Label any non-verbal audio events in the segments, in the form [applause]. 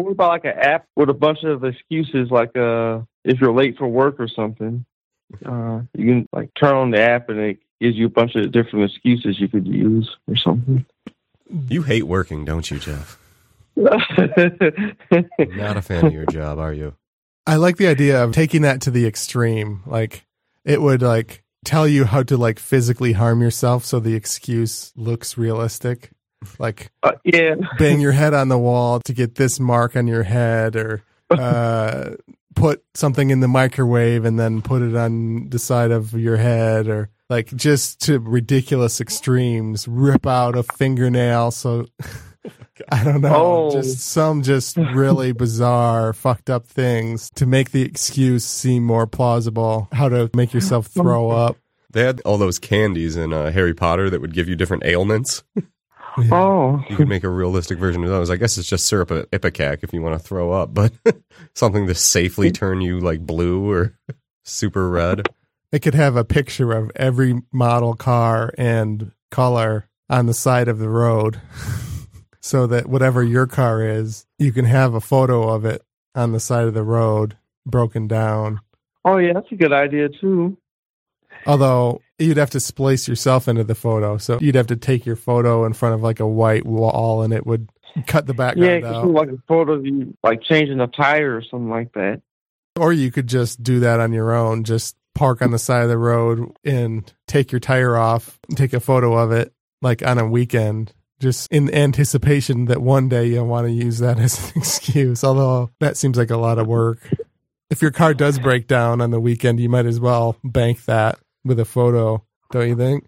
What about like an app with a bunch of excuses, like uh, if you're late for work or something? Uh, you can like turn on the app and it gives you a bunch of different excuses you could use or something. You hate working, don't you, Jeff? [laughs] Not a fan of your job, are you? I like the idea of taking that to the extreme. Like it would like tell you how to like physically harm yourself so the excuse looks realistic. Like uh, yeah, bang your head on the wall to get this mark on your head or [laughs] uh put something in the microwave and then put it on the side of your head or like just to ridiculous extremes, rip out a fingernail so [laughs] I don't know. Oh. Just some just really [laughs] bizarre, fucked up things to make the excuse seem more plausible. How to make yourself throw up. They had all those candies in uh, Harry Potter that would give you different ailments. Oh, You could make a realistic version of those. I guess it's just syrup of ipecac if you want to throw up, but [laughs] something to safely turn you like blue or super red. It could have a picture of every model car and color on the side of the road [laughs] so that whatever your car is, you can have a photo of it on the side of the road broken down. oh yeah, that's a good idea too. Although you'd have to splice yourself into the photo. So you'd have to take your photo in front of like a white wall and it would cut the Yeah, background could out. like a photo of you like changing a tire or something like that. Or you could just do that on your own. Just park on the side of the road and take your tire off, take a photo of it like on a weekend, just in anticipation that one day you'll want to use that [laughs] as an excuse. Although that seems like a lot of work. If your car does break down on the weekend, you might as well bank that with a photo, don't you think?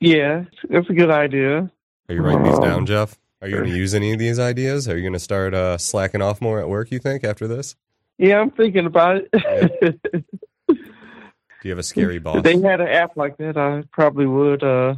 Yeah, that's a good idea. Are you writing these Um, down, Jeff? Are you going to use any of these ideas? Are you going to start uh, slacking off more at work, you think, after this? Yeah, I'm thinking about it. [laughs] Do you have a scary boss? if they had an app like that, I probably would. Uh,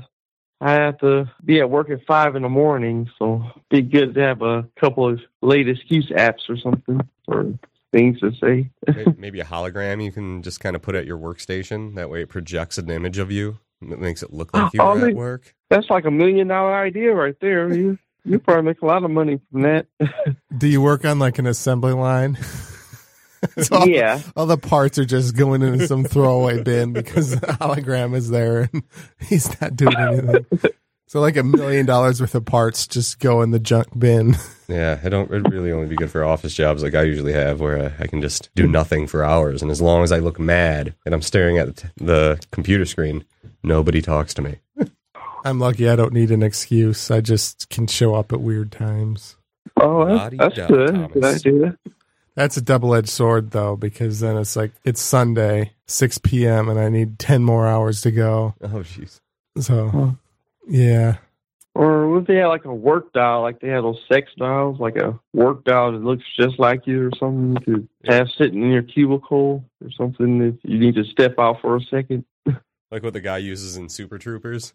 I have to be at work at five in the morning, so it'd be good to have a couple of late excuse apps or something or things to say. [laughs] Maybe a hologram you can just kind of put at your workstation. That way it projects an image of you. It makes it look like you Oh, were at work. That's like a million dollar idea right there. You you probably make a lot of money from that. [laughs] Do you work on like an assembly line? [laughs] So all, yeah. all the parts are just going into some throwaway bin because the hologram is there and he's not doing anything. So like a million dollars worth of parts just go in the junk bin. [laughs] Yeah, I don't. It'd really only be good for office jobs like I usually have, where I can just do nothing for hours, and as long as I look mad and I'm staring at the, t- the computer screen, nobody talks to me. [laughs] I'm lucky I don't need an excuse. I just can show up at weird times. Oh, that's, Lottie that's Dot good. Thomas. Good idea. That's a double edged sword though, because then it's like it's Sunday, six PM and I need ten more hours to go. Oh, jeez. So Huh. Yeah. Or what if they had like a work dial, like they had those sex dials, like a work dial that looks just like you or something you could have sitting in your cubicle or something if you need to step out for a second. Like what the guy uses in Super Troopers.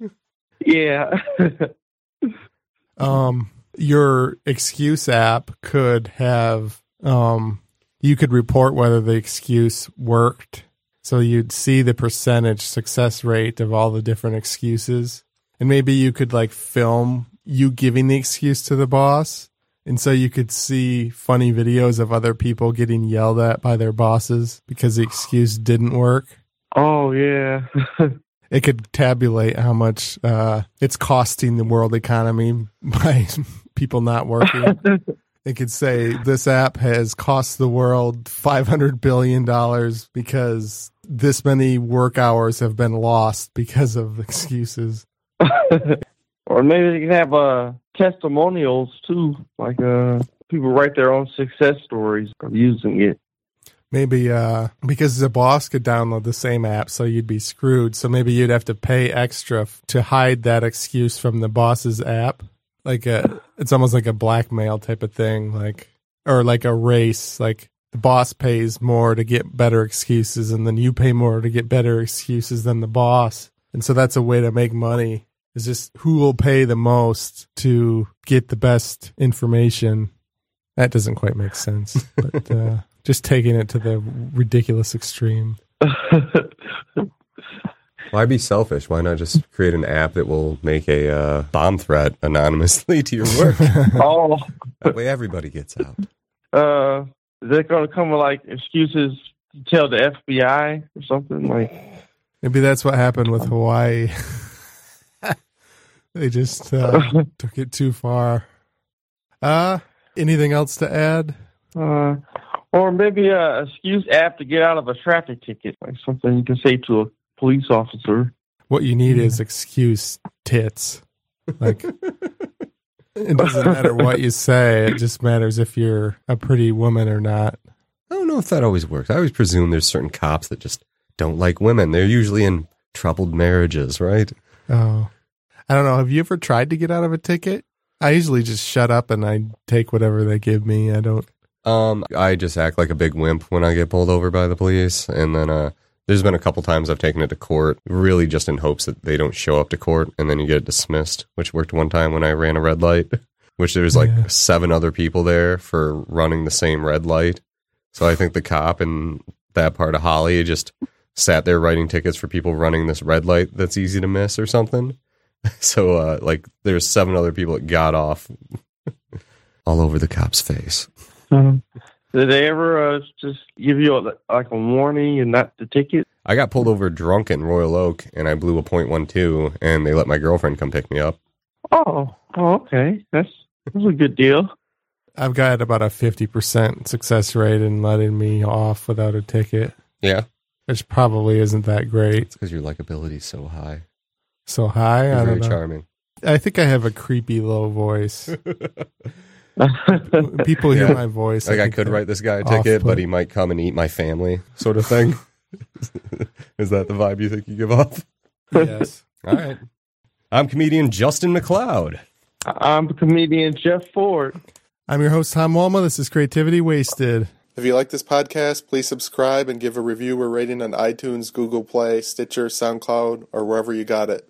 Yeah. [laughs] um your excuse app could have um you could report whether the excuse worked so you'd see the percentage success rate of all the different excuses and maybe you could like film you giving the excuse to the boss and so you could see funny videos of other people getting yelled at by their bosses because the excuse didn't work oh yeah. [laughs] it could tabulate how much uh, it's costing the world economy [laughs] by people not working. [laughs] it could say this app has cost the world five hundred billion dollars because this many work hours have been lost because of excuses. [laughs] or maybe they can have uh testimonials too, like uh people write their own success stories of using it. Maybe uh, because the boss could download the same app, so you'd be screwed. So maybe you'd have to pay extra f- to hide that excuse from the boss's app. Like a, it's almost like a blackmail type of thing, like or like a race. Like the boss pays more to get better excuses, and then you pay more to get better excuses than the boss. And so that's a way to make money. Is just who will pay the most to get the best information. That doesn't quite make sense, [laughs] but. Uh, just taking it to the ridiculous extreme. [laughs] Why be selfish? Why not just create an app that will make a uh, bomb threat anonymously to your work? [laughs] Oh, that way everybody gets out. uh, is that going to come with like excuses to tell the FBI or something? Like, Maybe that's what happened with Hawaii. They just uh, [laughs] took it too far. Uh, anything else to add? uh, or maybe a excuse app to get out of a traffic ticket, like something you can say to a police officer. What you need is excuse tits. Like [laughs] it doesn't matter what you say; it just matters if you're a pretty woman or not. I don't know if that always works. I always presume there's certain cops that just don't like women. They're usually in troubled marriages, right? Oh, I don't know. Have you ever tried to get out of a ticket? I usually just shut up and I take whatever they give me. I don't. Um, I just act like a big wimp when I get pulled over by the police, and then uh, there's been a couple times I've taken it to court, really just in hopes that they don't show up to court, and then you get it dismissed. Which worked one time when I ran a red light, [laughs] which there was like Yeah. seven other people there for running the same red light. So I think the cop in that part of Holly just sat there writing tickets for people running this red light that's easy to miss or something. [laughs] So uh, like there's seven other people that got off [laughs] all over the cop's face. Um, did they ever uh, just give you a, like a warning and not the ticket? I got pulled over drunk in Royal Oak and I blew a point one two and they let my girlfriend come pick me up. Oh, oh, okay, that's that's a good deal. I've got about a fifty percent success rate in letting me off without a ticket, Yeah. which probably isn't that great. It's because your likability is so high. So high, You're I very don't know. charming. I think I have a creepy low voice. [laughs] People hear Yeah. my voice. Like I think could write this guy a ticket, off-put. but he might come and eat my family, sort of thing. [laughs] is that the vibe you think you give off? Yes. [laughs] All right. I'm comedian Justin McLeod. I'm comedian Jeff Ford. I'm your host, Tom Walma. This is Creativity Wasted. If you like this podcast, please subscribe and give a review or rating on iTunes, Google Play, Stitcher, SoundCloud, or wherever you got it.